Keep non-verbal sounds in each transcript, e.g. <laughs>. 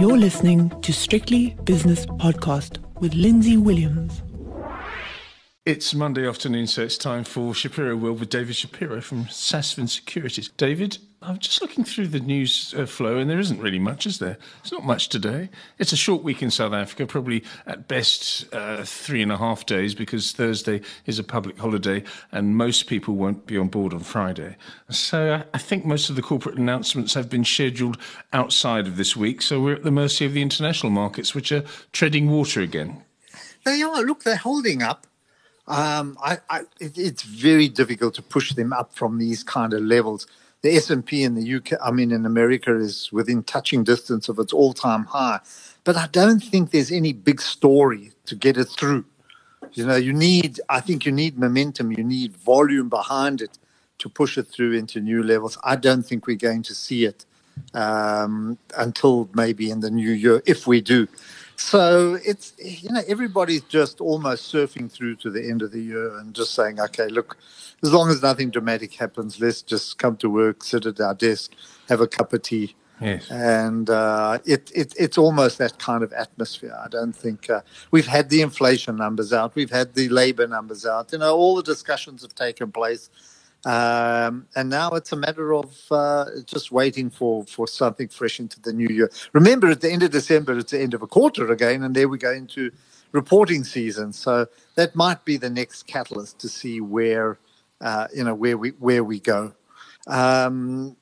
You're listening to Strictly Business Podcast with Lindsay Williams. It's Monday afternoon, so it's time for Shapiro World with David Shapiro from Sasfin Securities. David, I'm just looking through the news uh, flow, and there isn't really much, is there? It's not much today. It's a short week in South Africa, probably at best uh, three and a half days, because Thursday is a public holiday, and most people won't be on board on Friday. So uh, I think most of the corporate announcements have been scheduled outside of this week, so we're at the mercy of the international markets, which are treading water again. They are. Look, they're holding up. Um, I, I, it, it's very difficult to push them up from these kind of levels. The S&P in the UK, I mean, in America, is within touching distance of its all-time high, but I don't think there's any big story to get it through. You know, you need, I think, you need momentum, you need volume behind it to push it through into new levels. I don't think we're going to see it um, until maybe in the new year, if we do. So it's you know everybody's just almost surfing through to the end of the year and just saying, okay, look, as long as nothing dramatic happens, let's just come to work, sit at our desk, have a cup of tea. Yes. And uh, it, it, it's almost that kind of atmosphere. I don't think uh, we've had the inflation numbers out, we've had the labor numbers out. You know, all the discussions have taken place. Um, and now it's a matter of uh, just waiting for, for something fresh into the new year. Remember, at the end of December, it's the end of a quarter again, and there we go into reporting season. So that might be the next catalyst to see where uh, you know where we where we go. Um,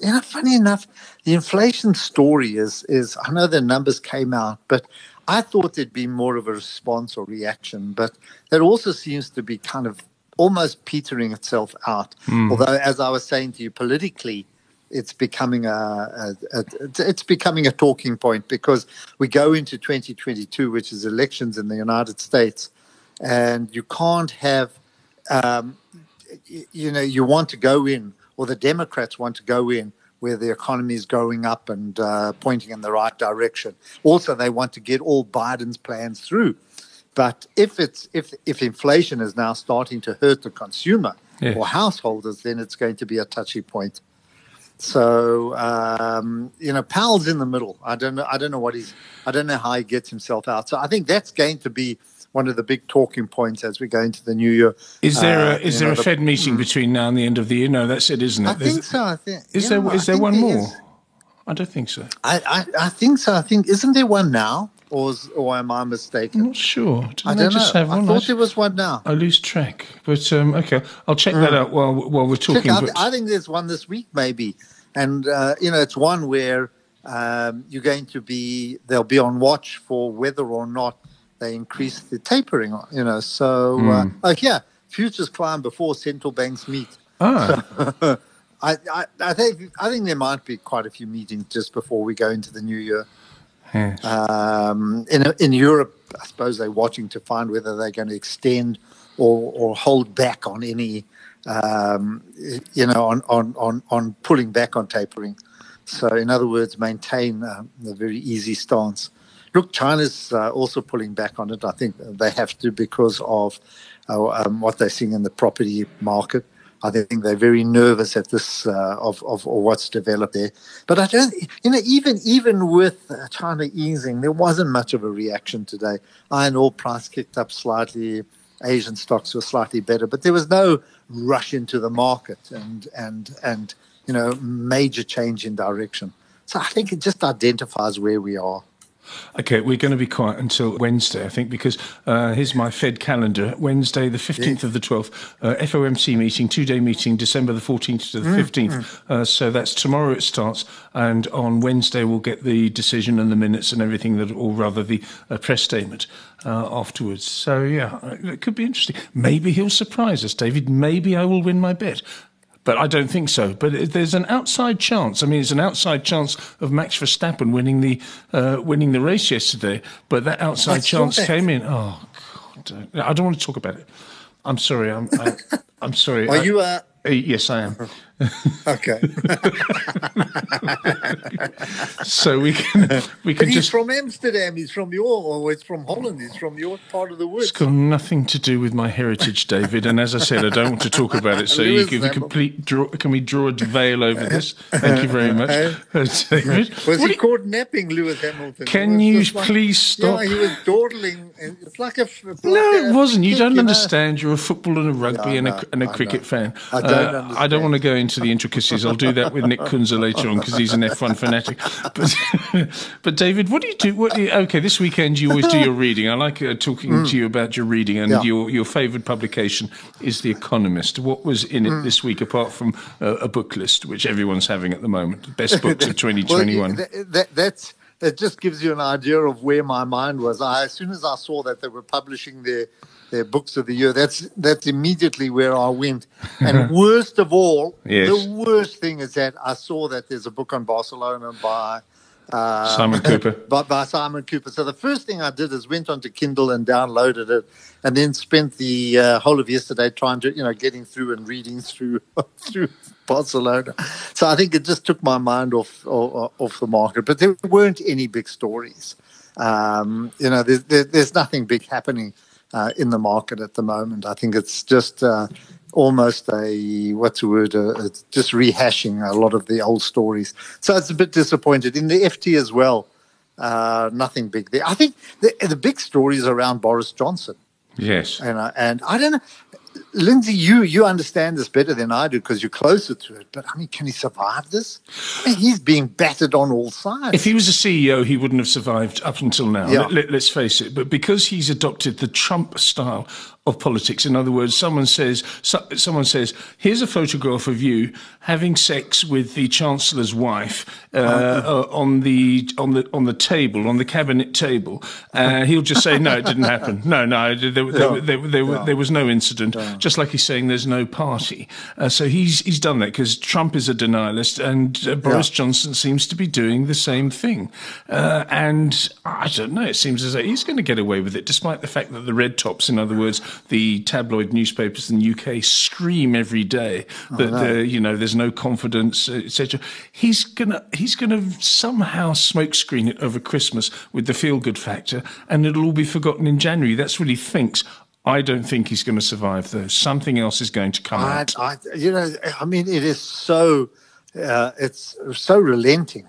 you know, funny enough, the inflation story is is I know the numbers came out, but I thought there'd be more of a response or reaction, but that also seems to be kind of almost petering itself out. Mm. Although, as I was saying to you, politically, it's becoming a, a, a, it's becoming a talking point because we go into 2022, which is elections in the United States, and you can't have, um, you know, you want to go in, or the Democrats want to go in where the economy is going up and uh, pointing in the right direction. Also, they want to get all Biden's plans through. But if it's if if inflation is now starting to hurt the consumer yes. or householders, then it's going to be a touchy point. So um, you know, Powell's in the middle. I don't know. I don't know what he's. I don't know how he gets himself out. So I think that's going to be one of the big talking points as we go into the new year. Is there a, uh, is there know, a Fed the, meeting mm. between now and the end of the year? No, that's it, isn't it? I There's, think so. I think. Is yeah, there is there one more? Is. I don't think so. I, I, I think so. I think isn't there one now? Or, or am I mistaken? I'm not sure. Didn't I don't know. I thought there was one now. I lose track, but um, okay, I'll check mm. that out while while we're talking. Check, I, I, think there's one this week, maybe, and uh, you know, it's one where um, you're going to be they'll be on watch for whether or not they increase the tapering. You know, so mm. uh, hmm. oh yeah, futures climb before central banks meet. Ah. So, <laughs> I, I, I think I think there might be quite a few meetings just before we go into the new year. Um, in in Europe, I suppose they're watching to find whether they're going to extend or or hold back on any, um, you know, on, on on on pulling back on tapering. So, in other words, maintain uh, a very easy stance. Look, China's uh, also pulling back on it. I think they have to because of uh, um, what they're seeing in the property market. I think they're very nervous at this uh, of, of, of what's developed there. But I don't, you know, even even with uh, China easing, there wasn't much of a reaction today. Iron ore price kicked up slightly. Asian stocks were slightly better, but there was no rush into the market and and and you know major change in direction. So I think it just identifies where we are. Okay, we're going to be quiet until Wednesday, I think, because uh, here's my Fed calendar. Wednesday, the 15th of the 12th, uh, FOMC meeting, two day meeting, December the 14th to the 15th. Mm, mm. Uh, so that's tomorrow it starts. And on Wednesday, we'll get the decision and the minutes and everything, that, or rather the uh, press statement. Uh, afterwards. So, yeah, it could be interesting. Maybe he'll surprise us, David. Maybe I will win my bet but I don't think so. But there's an outside chance. I mean, it's an outside chance of Max Verstappen winning the uh, winning the race yesterday. But that outside I chance came in. Oh God! I don't want to talk about it. I'm sorry. I'm I, am sorry. Are you? Uh... Yes, I am. Okay. <laughs> so we can we But can he's just. from Amsterdam. He's from your, or it's from Holland. He's from your part of the world. It's got nothing to do with my heritage, David. And as I said, I don't want to talk about it. So <laughs> you Lewis give complete draw. Can we draw a veil over this? Thank you very much, Uh, <laughs> David. Was what he you- caught napping Lewis Hamilton? Can you like- please stop? Yeah, he was dawdling. and It's like a. like No, it wasn't. You don't know. understand. You're a football and a rugby I and, a, know, and a cricket fan. I don't Uh, I don't want to go into the intricacies. I'll do that with Nick Kunze later on because he's an F1 fanatic. But, <laughs> but David, what do you do? What okay, this weekend you always do your reading. I like uh, talking to you about your reading, and Mm. Yeah. your your favourite publication is The Economist. What was in it Mm. this week apart from uh, a book list, which everyone's having at the moment? Best books <laughs> of Well, 2021. that, that, that's it. Just gives you an idea of where my mind was. I, as soon as I saw that they were publishing their their books of the year, that's that's immediately where I went. <laughs> And worst of all, Yes. the worst thing is that I saw that there's a book on Barcelona by. Uh, Simon <laughs> Kuper. by, by Simon Kuper. So the first thing I did is went onto Kindle and downloaded it, and then spent the uh, whole of yesterday trying to, you know, getting through and reading through <laughs> through Barcelona. So I think it just took my mind off off, off the market. But there weren't any big stories. Um, you know, there's there, there's nothing big happening uh, in the market at the moment. I think it's just. Uh, Almost a what's the word? Uh, just rehashing a lot of the old stories. So it's a bit disappointed in the FT as well. Uh, nothing big there. I think the, the big story is around Boris Johnson, Yes. and and I don't know, Lindsay, you you understand this better than I do because you're closer to it. But I mean, can he survive this? I mean, he's being battered on all sides. If he was a CEO, he wouldn't have survived up until now. Yeah. Let, us face it. But because he's adopted the Trump style of politics, in other words, someone says, so, someone says, "Here's a photograph of you having sex with the chancellor's wife uh, uh, on the on the on the table, on the cabinet table." Uh, he'll just say, "No, it didn't happen. No, no, there, there, there, there, there, there was no incident." Just like he's saying, "There's no party." Uh, so he's he's done that because Trump is a denialist, and uh, Boris Yeah. Johnson seems to be doing the same thing. Uh, and I don't know, it seems as though he's going to get away with it, despite the fact that the red tops, in other words, the tabloid newspapers in the UK, scream every day that uh, you know there's no confidence, etc. He's gonna he's gonna somehow smokescreen it over Christmas with the feel good factor, and it'll all be forgotten in January. That's what he thinks. I don't think he's going to survive, though. Something else is going to come I, out. I, you know, I mean, it is so, uh, it's so relenting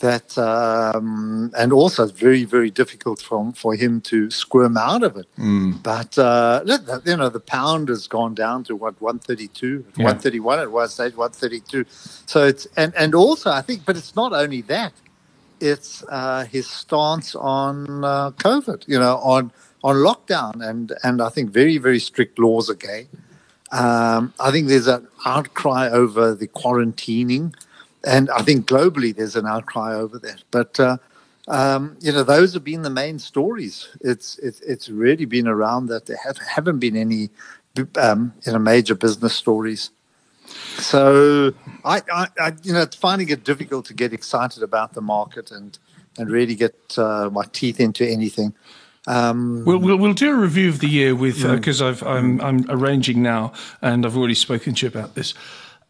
that, um, and also it's very, very difficult for for him to squirm out of it. But uh, you know, the pound has gone down to what one thirty two, Yeah. one thirty one at one stage, one thirty two. So it's and and also I think, but it's not only that. It's uh, his stance on uh, COVID, you know, on on lockdown, and and I think very very strict laws again. Um, I think there's an outcry over the quarantining, and I think globally there's an outcry over that. But uh, um, you know, those have been the main stories. It's it's it's really been around that. There have, haven't been any um, you know major business stories. So I, I, I, you know, it's finding it difficult to get excited about the market and and really get uh, my teeth into anything. Um, We'll, we'll we'll do a review of the year with because I've I'm I'm arranging now, and I've already spoken to you about this.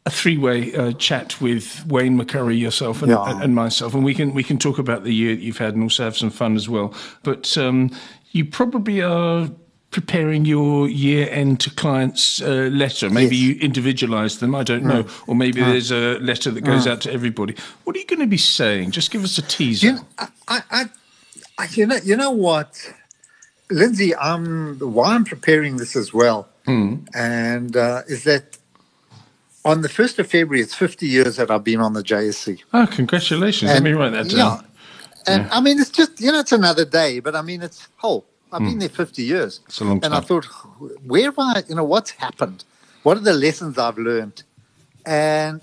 A three-way uh, chat with Wayne McCurry, yourself, and, Yeah. and myself, and we can we can talk about the year that you've had and also have some fun as well. But um, you probably are preparing your year-end to clients uh, letter. Maybe Yes. you individualize them. I don't know, or maybe there's a letter that goes out to everybody. What are you going to be saying? Just give us a teaser. You know, I, I, I, I- you know, you know what, Lindsay, I'm why I'm preparing this as well, and uh, is that on the first of February, it's 50 years that I've been on the JSE. Oh, congratulations! Let And- me write that down. Yeah, and I mean, it's just you know, it's another day, but I mean, it's whole. I've been there 50 years. It's a long And I thought, where have I, you know, what's happened? What are the lessons I've learned? And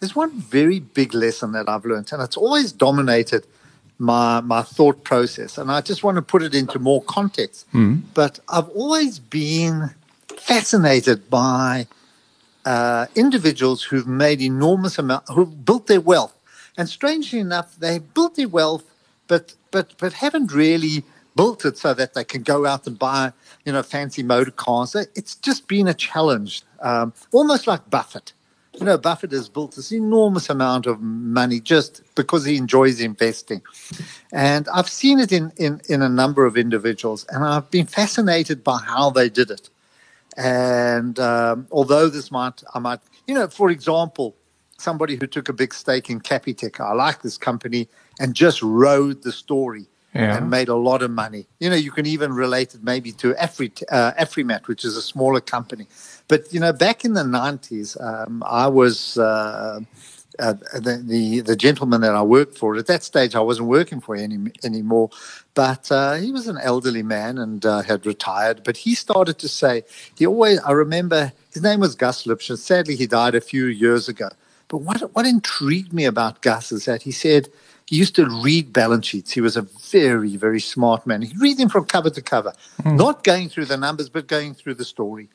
there's one very big lesson that I've learned, and it's always dominated my my thought process. And I just want to put it into more context. But I've always been fascinated by uh, individuals who've made enormous amount, who've built their wealth. And strangely enough, they've built their wealth, but but but haven't really built it so that they can go out and buy, you know, fancy motor cars. It's just been a challenge, um, almost like Buffett. You know, Buffett has built this enormous amount of money just because he enjoys investing. And I've seen it in, in, in a number of individuals, and I've been fascinated by how they did it. And um, although this might, I might, you know, for example, somebody who took a big stake in Capitec, I like this company, and just rode the story yeah. and made a lot of money. You know, you can even relate it maybe to Afri, uh, Afrimat, which is a smaller company. But, you know, back in the 90s, um, I was. Uh, uh, the, the, the gentleman that I worked for at that stage I wasn't working for any anymore, but uh, he was an elderly man and uh, had retired. But he started to say he always I remember his name was Gus Lipscher. Sadly, he died a few years ago. But what what intrigued me about Gus is that he said he used to read balance sheets. He was a very, very smart man. He'd read them from cover to cover, mm. not going through the numbers, but going through the story.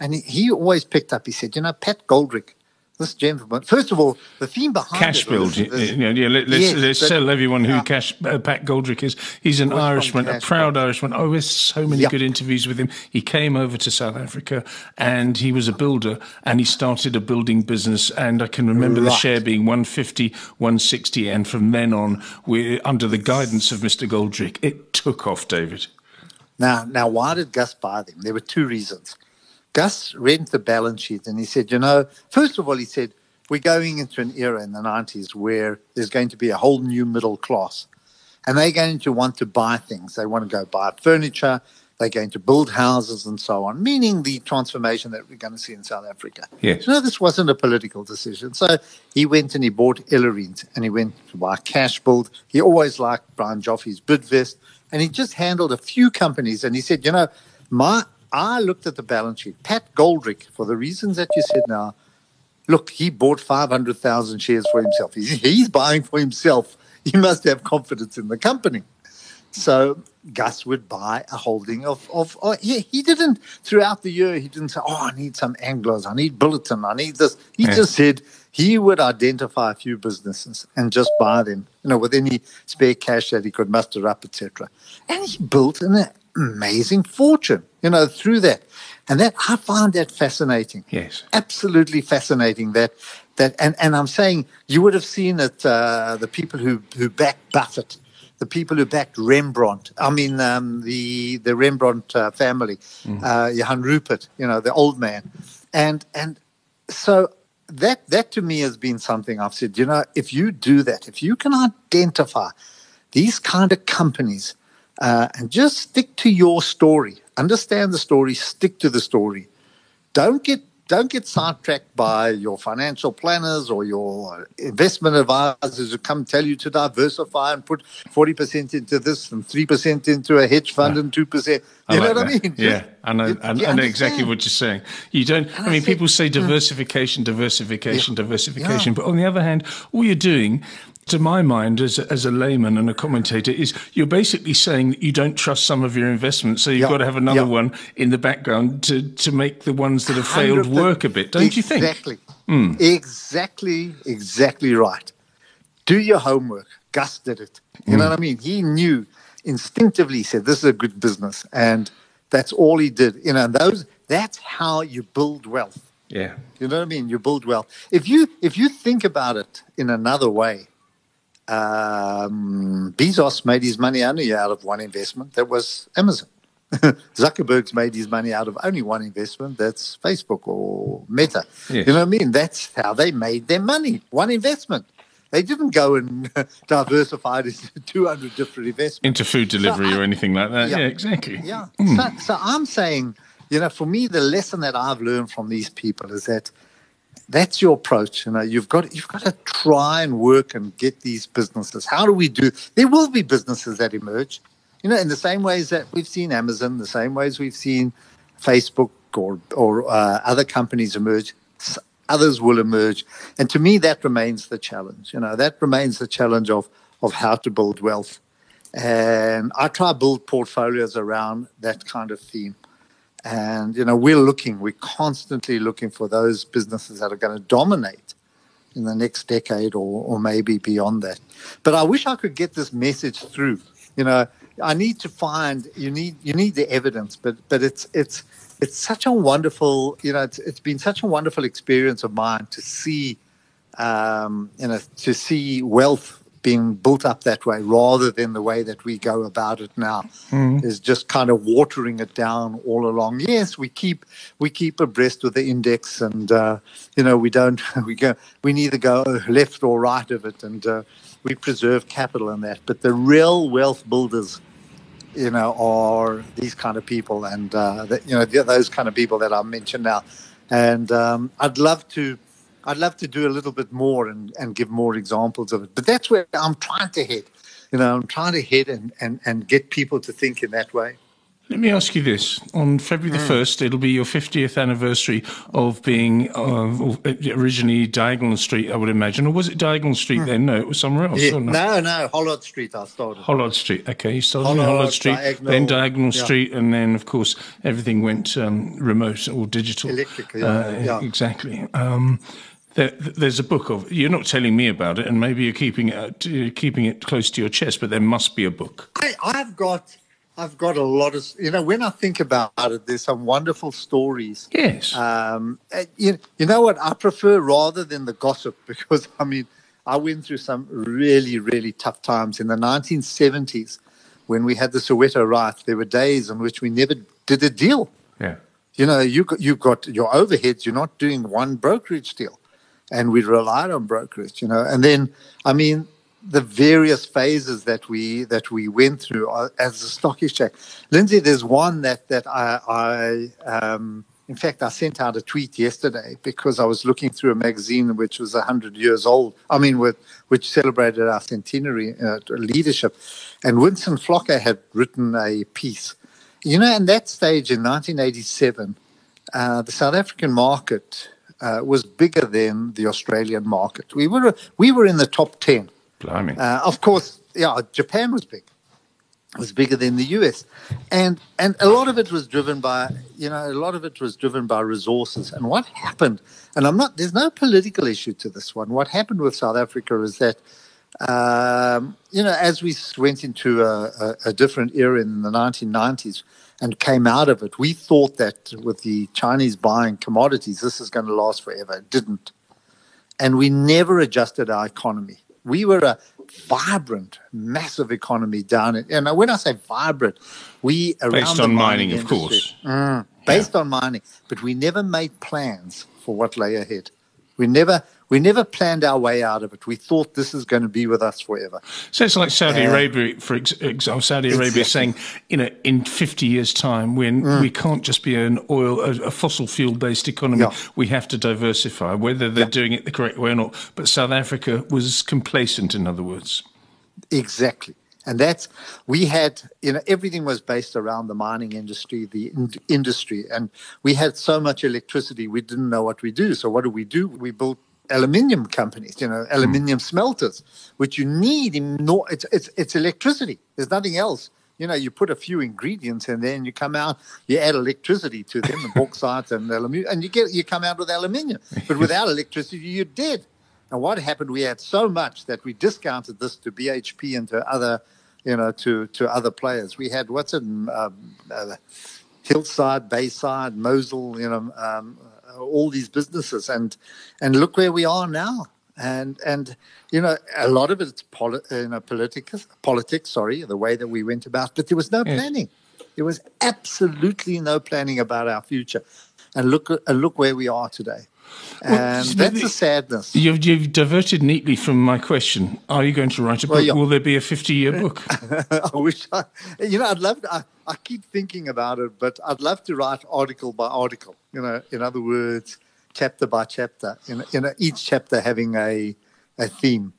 And he, he always picked up, he said, you know, Pat Goldrick, this gentleman. First of all, the theme behind Cashbuild. This, yeah, yeah, let, us yes, let's tell everyone who cash uh, Pat Goldrick is. He's an Irishman, a proud build. Irishman. Oh, there's so many yep. good interviews with him. He came over to South Africa and he was a builder and he started a building business. And I can remember right. the share being 150, 160, and from then on, we under the guidance of Mr. Goldrick, it took off, David. Now, now, why did Gus buy them? There were two reasons. Gus read the balance sheet and he said, you know, first of all, he said, we're going into an era in the 90s where there's going to be a whole new middle class. And they're going to want to buy things. They want to go buy furniture. They're going to build houses and so on, meaning the transformation that we're going to see in South Africa. Yes. No, this wasn't a political decision. So he went and he bought Ellerines and he went to buy Cashbuild. He always liked Brian Joffe's Bidvest. And he just handled a few companies. And he said, you know, my I looked at the balance sheet. Pat Goldrick, for the reasons that you said now, look, he bought 500,000 shares for himself. He's, he's buying for himself. He must have confidence in the company. So Gus would buy a holding of, of oh, he, he didn't, throughout the year, he didn't say, oh, I need some Anglos, I need Bulletin, I need this. He yeah. just said he would identify a few businesses and just buy them, you know, with any spare cash that he could muster up, etc. And he built an amazing fortune, you know, through that. And that I find that fascinating. Yes. Absolutely fascinating that that and, and I'm saying you would have seen it uh, the people who who backed Buffett, the people who backed Rembrandt. I mean um, the the Rembrandt uh, family, mm. uh, Johann Rupert, you know, the old man. And and so that that to me has been something I've said, you know, if you do that, if you can identify these kind of companies uh, and just stick to your story. Understand the story. Stick to the story. Don't get don't get sidetracked by your financial planners or your investment advisors who come tell you to diversify and put 40% into this and 3% into a hedge fund yeah. and 2%. You I know like what that. I mean? Yeah, I know, I, I know exactly what you're saying. You don't, and I mean, people say diversification, diversification, yeah. diversification, yeah. but on the other hand, all you're doing to my mind, as a, as a layman and a commentator, is you're basically saying that you don't trust some of your investments, so you've yep. got to have another yep. one in the background to, to make the ones that have failed work a bit, don't exactly. you think? Exactly. Mm. Exactly. Exactly right. Do your homework. Gus did it. You mm. know hmm. what I mean? He knew instinctively. he Said this is a good business, and that's all he did. You know, and those. That's how you build wealth. Yeah. You know what I mean? You build wealth. If you if you think about it in another way, um, Bezos made his money only out of one investment. That was Amazon. <laughs> Zuckerberg's made his money out of only one investment. That's Facebook or Meta. Yes. You know what I mean? That's how they made their money. One investment. They didn't go and <laughs> diversify into <laughs> 200 different investments. Into food delivery so I, or anything like that. Yeah, yeah exactly. Yeah. Mm. So, so I'm saying, you know, for me, the lesson that I've learned from these people is that that's your approach. You know, you've got you've got to try and work and get these businesses. How do we do? There will be businesses that emerge. You know, in the same ways that we've seen Amazon, the same ways we've seen Facebook or or uh, other companies emerge. Others will emerge, and to me, that remains the challenge. You know, that remains the challenge of of how to build wealth. And I try to build portfolios around that kind of theme. And, you know, we're looking, we're constantly looking for those businesses that are going to dominate in the next decade or, or maybe beyond that. But I wish I could get this message through. You know, I need to find you need you need the evidence, but but it's it's it's such a wonderful you know it's, it's been such a wonderful experience of mine to see um, you know to see wealth being built up that way rather than the way that we go about it now mm. is just kind of watering it down all along. Yes we keep we keep abreast with the index and uh, you know we don't <laughs> we go we neither go left or right of it and uh, we preserve capital in that. But the real wealth builders you know are these kind of people and uh, that, you know those kind of people that i mentioned now. And um, i'd love to I'd love to do a little bit more and, and give more examples of it. But that's where I'm trying to head. You know, I'm trying to head and, and, and get people to think in that way. Let me ask you this. On February the 1st, mm. it'll be your 50th anniversary of being uh, originally Diagonal Street, I would imagine. Or was it Diagonal Street mm. then? No, it was somewhere else. Yeah. No, no, Hollard Street I started. Hollard Street, okay. You started Hollard, Hollard Street, Diagonal, then Diagonal yeah. Street, and then, of course, everything went um, remote or digital. Electric, yeah. Uh, yeah. Exactly. Um, there, there's a book of. You're not telling me about it, and maybe you're keeping it uh, keeping it close to your chest. But there must be a book. I, I've got. I've got a lot of, you know, when I think about it, there's some wonderful stories. Yes. Um, you, you know what? I prefer rather than the gossip <laughs> because, I mean, I went through some really, really tough times in the 1970s when we had the Soweto riots. There were days on which we never did a deal. Yeah. You know, you you've got your overheads. You're not doing one brokerage deal and we relied on brokerage, you know. And then, I mean, the various phases that we that we went through as a stock exchange. Lindsay, there's one that that I, I um, in fact I sent out a tweet yesterday because I was looking through a magazine which was hundred years old. I mean, with which celebrated our centenary uh, leadership, and Winston Flocker had written a piece. You know, in that stage in 1987, uh, the South African market uh, was bigger than the Australian market. We were we were in the top ten. Blimey. Uh, of course, yeah, Japan was big. It was bigger than the US, and and a lot of it was driven by you know a lot of it was driven by resources. And what happened? And I'm not. There's no political issue to this one. What happened with South Africa is that. Um, you know, as we went into a, a, a different era in the 1990s, and came out of it. We thought that with the Chinese buying commodities, this is going to last forever. It didn't. And we never adjusted our economy. We were a vibrant, massive economy down in, and when I say vibrant, we around based on mining, industry, of course, mm, based yeah. on mining, but we never made plans for what lay ahead. We never we never planned our way out of it. We thought this is going to be with us forever. So it's like Saudi uh, Arabia, for example, Saudi Arabia exactly. saying, you know, in 50 years' time, when mm. we can't just be an oil, a, a fossil fuel based economy, yeah. we have to diversify, whether they're yeah. doing it the correct way or not. But South Africa was complacent, in other words. Exactly. And that's, we had, you know, everything was based around the mining industry, the in- industry. And we had so much electricity, we didn't know what we do. So what do we do? We built aluminium companies, you know, aluminium mm. smelters, which you need in no, it's, it's, it's electricity. There's nothing else. You know, you put a few ingredients and then you come out, you add electricity to them, and <laughs> bauxite and aluminium, and you get you come out with aluminium. But without electricity, you're dead. And what happened? We had so much that we discounted this to BHP and to other, you know, to to other players. We had what's it, um, uh, Hillside, Bayside, Mozal, you know, um, all these businesses, and and look where we are now. And and you know a lot of it's poli- you know, politics, politics. Sorry, the way that we went about, but there was no planning. There was absolutely no planning about our future. And look, and look where we are today. And well, that's the, a sadness. You've, you've, diverted neatly from my question. Are you going to write a book? Well, yeah. Will there be a 50 year book? <laughs> I wish I, you know, I'd love to, I, I keep thinking about it, but I'd love to write article by article, you know, in other words, chapter by chapter, in, in each chapter having a, a theme.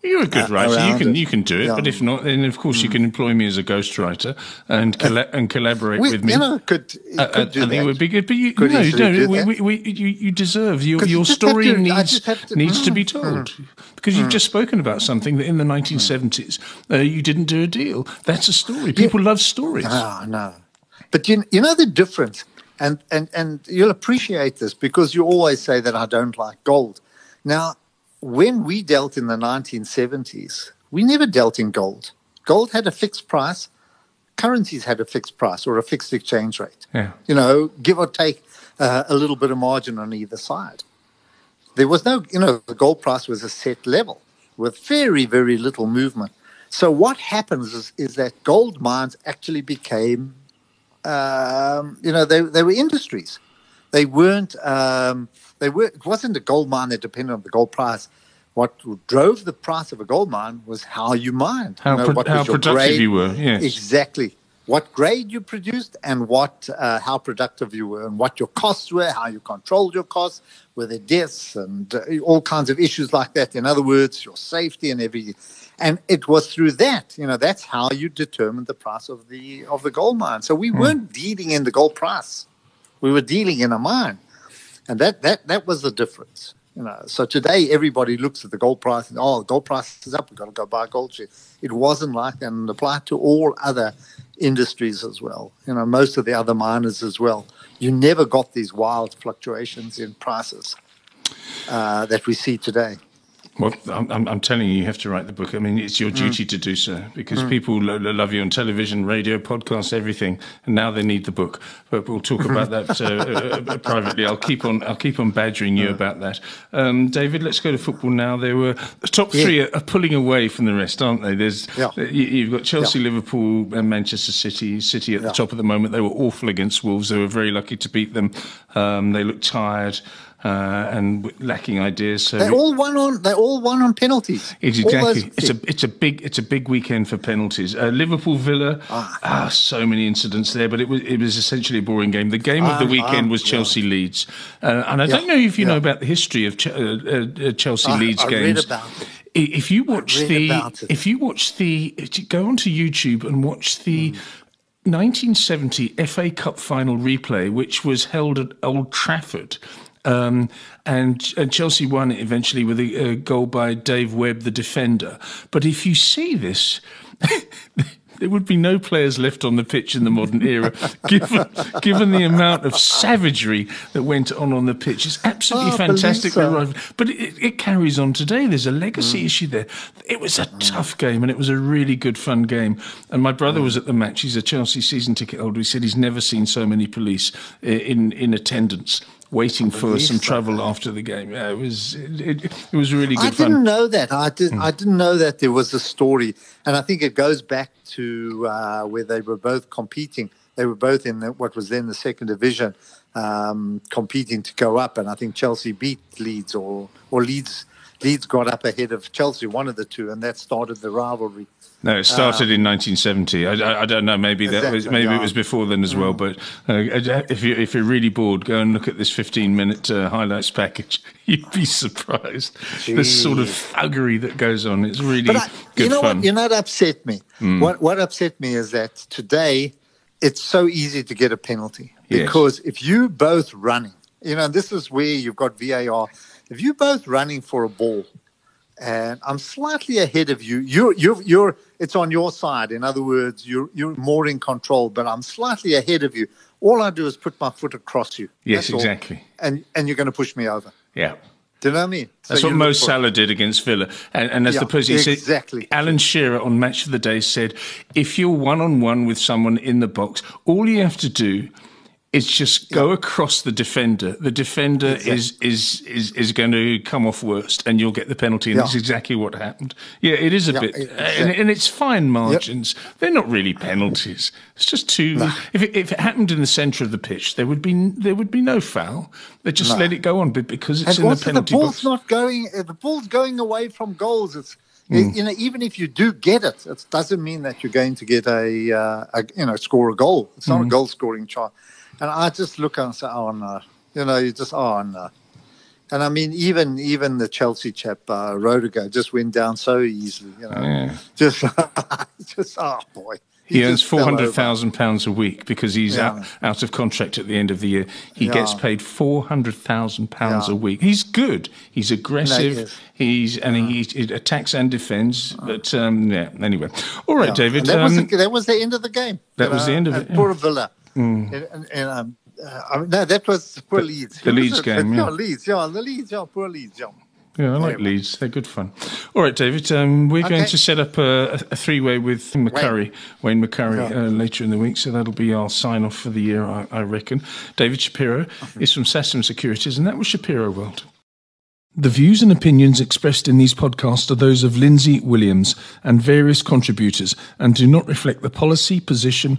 You're a good writer. You can it. you can do it, yeah. but if not, then of course mm. you can employ me as a ghostwriter and colla- and collaborate we, with me. You know, could, uh, uh, I think it would be good. But you, could no, you don't. We, we, we, you, you deserve your your story to, needs to, needs mm, to be told mm, because you've mm. just spoken about something that in the 1970s uh, you didn't do a deal. That's a story. People yeah. love stories. Ah, no, but you you know the difference, and and and you'll appreciate this because you always say that I don't like gold. Now when we dealt in the 1970s, we never dealt in gold. Gold had a fixed price currencies had a fixed price or a fixed exchange rate. Yeah. You know, give or take uh, a little bit of margin on either side. There was no, you know, the gold price was a set level with very, very little movement. So what happens is, is that gold mines actually became, um, you know, they, they were industries. They weren't, um, they were, it wasn't a gold mine that depended on the gold price. What drove the price of a gold mine was how you mined. How, you know, pro- what how productive grade. you were, yes. Exactly. What grade you produced and what uh, how productive you were and what your costs were, how you controlled your costs, were there deaths and uh, all kinds of issues like that. In other words, your safety and everything. And it was through that, you know, that's how you determined the price of the of the gold mine. So we weren't dealing in the gold price; we were dealing in a mine, and that that that was the difference. You know, so today everybody looks at the gold price and oh, gold price is up. We've got to go buy gold share. It wasn't like that, and applied to all other industries as well. You know, most of the other miners as well. You never got these wild fluctuations in prices uh, that we see today. Well, I'm, I'm- I'm telling you, you have to write the book. I mean, it's your duty to do so because people lo- lo- love you on television, radio, podcasts, everything, and now they need the book. But we'll talk about that uh, <laughs> uh, uh, privately. I'll keep on. I'll keep on badgering you about that. Um, David, let's go to football now. There were the top three are, are pulling away from the rest, aren't they? There's Yeah. uh, you, you've got Chelsea, Liverpool, and Manchester City. City at the top at the moment. They were awful against Wolves. They were very lucky to beat them. Um, they looked tired. Uh, and lacking ideas. So They all won on. They all won on penalties. it's exactly. It's a it's a big it's a big weekend for penalties. Uh, Liverpool Villa. Ah. so many incidents there, but it was it was essentially a boring game. The game of the Ah, weekend ah, was yeah. Chelsea Leeds, uh, and I don't know if you know about the history of Ch- uh, uh, Chelsea I- Leeds games. about it. If you watch the if you watch the go onto YouTube and watch the. 1970 FA Cup final replay, which was held at Old Trafford. Um, and, and Chelsea won it eventually with a, a goal by Dave Webb, the defender. But if you see this, <laughs> there would be no players left on the pitch in the modern era, <laughs> given, given the amount of savagery that went on on the pitch. It's absolutely Oh, fantastic. so. But it, it carries on today. There's a legacy mm. issue there. It was a tough game and it was a really good, fun game. And my brother was mm. at the match. He's a Chelsea season ticket holder. He said he's never seen so many police eh, in, in attendance. Waiting for some so. trouble after the game. Yeah, it was it, it, it was really good I fun. didn't know that. I did. I didn't know that there was a story, and I think it goes back to uh, where they were both competing. They were both in the, what was then the second division, um, competing to go up. And I think Chelsea beat Leeds, or or Leeds Leeds got up ahead of Chelsea, one of the two, and that started the rivalry. No, it started in 1970. I, I, I don't know. Maybe that was Exactly, maybe it was before then as well. But uh, if you if you're really bored, go and look at this 15 minute uh, highlights package. <laughs> You'd be surprised. The sort of Jeez. thuggery that goes on. It's really I, good you know fun. what? You know what upset me? Hmm. What what upset me is that today it's so easy to get a penalty Yes. because if you both running, you know, this is where you've got VAR. If you're both running for a ball, and I'm slightly ahead of you, you're you're you're it's on your side. In other words, you're you're more in control, but I'm slightly ahead of you. All I do is put my foot across you. Yes, all. exactly. And and you're going to push me over. yeah. Do you know what I mean? That's you what Mo Salah did against Villa. And, and as Yeah, the person said, exactly. Alan Shearer on Match of the Day said, if you're one on one with someone in the box, all you have to do is just go across the defender. The defender is, is is is going to come off worst, and you'll get the penalty. And Yeah. that's exactly what happened. Yeah, it is a Yeah, bit, exactly. and, and it's fine margins. They're not really penalties. It's just two. If it, if it happened in the centre of the pitch, there would be there would be no foul. They just let it go on, but because it's And in the also, the penalty ball's box. not going. uh, The ball's going away from goals. It's Hmm. you know, even if you do get it, it doesn't mean that you're going to get a, uh, a you know score a goal. It's Hmm. not a goal scoring chart. And I just look and say, oh no, you know, you just oh no. And I mean, even even the Chelsea chap uh, Rüdiger just went down so easily. You know, Yeah. just <laughs> just oh boy. He earns just fell four hundred thousand pounds a week because he's Yeah. out, out of contract at the end of the year. He Yeah. gets paid four hundred thousand pounds Yeah. a week. He's good. He's aggressive. No, he. He's and he, he attacks and defends. But um, yeah. Anyway, all right. David. That, was um, the, that was the end of the game. that was the end of it. Poor Villa. And, and, and, um, uh, I mean, no, that was poor Leeds. the Leeds game, yeah. <laughs> Leeds, yeah, the Leeds, yeah, poor Leeds, yeah. Yeah, I like Very leads. They're good fun. All right, David. Um, we're going to set up a, a three-way with McCurry, Wayne McCurry, uh, later in the week. So that'll be our sign-off for the year, I, I reckon. David Shapiro is from Sasfin Securities, and that was Shapiro World. The views and opinions expressed in these podcasts are those of Lindsay Williams and various contributors and do not reflect the policy, position,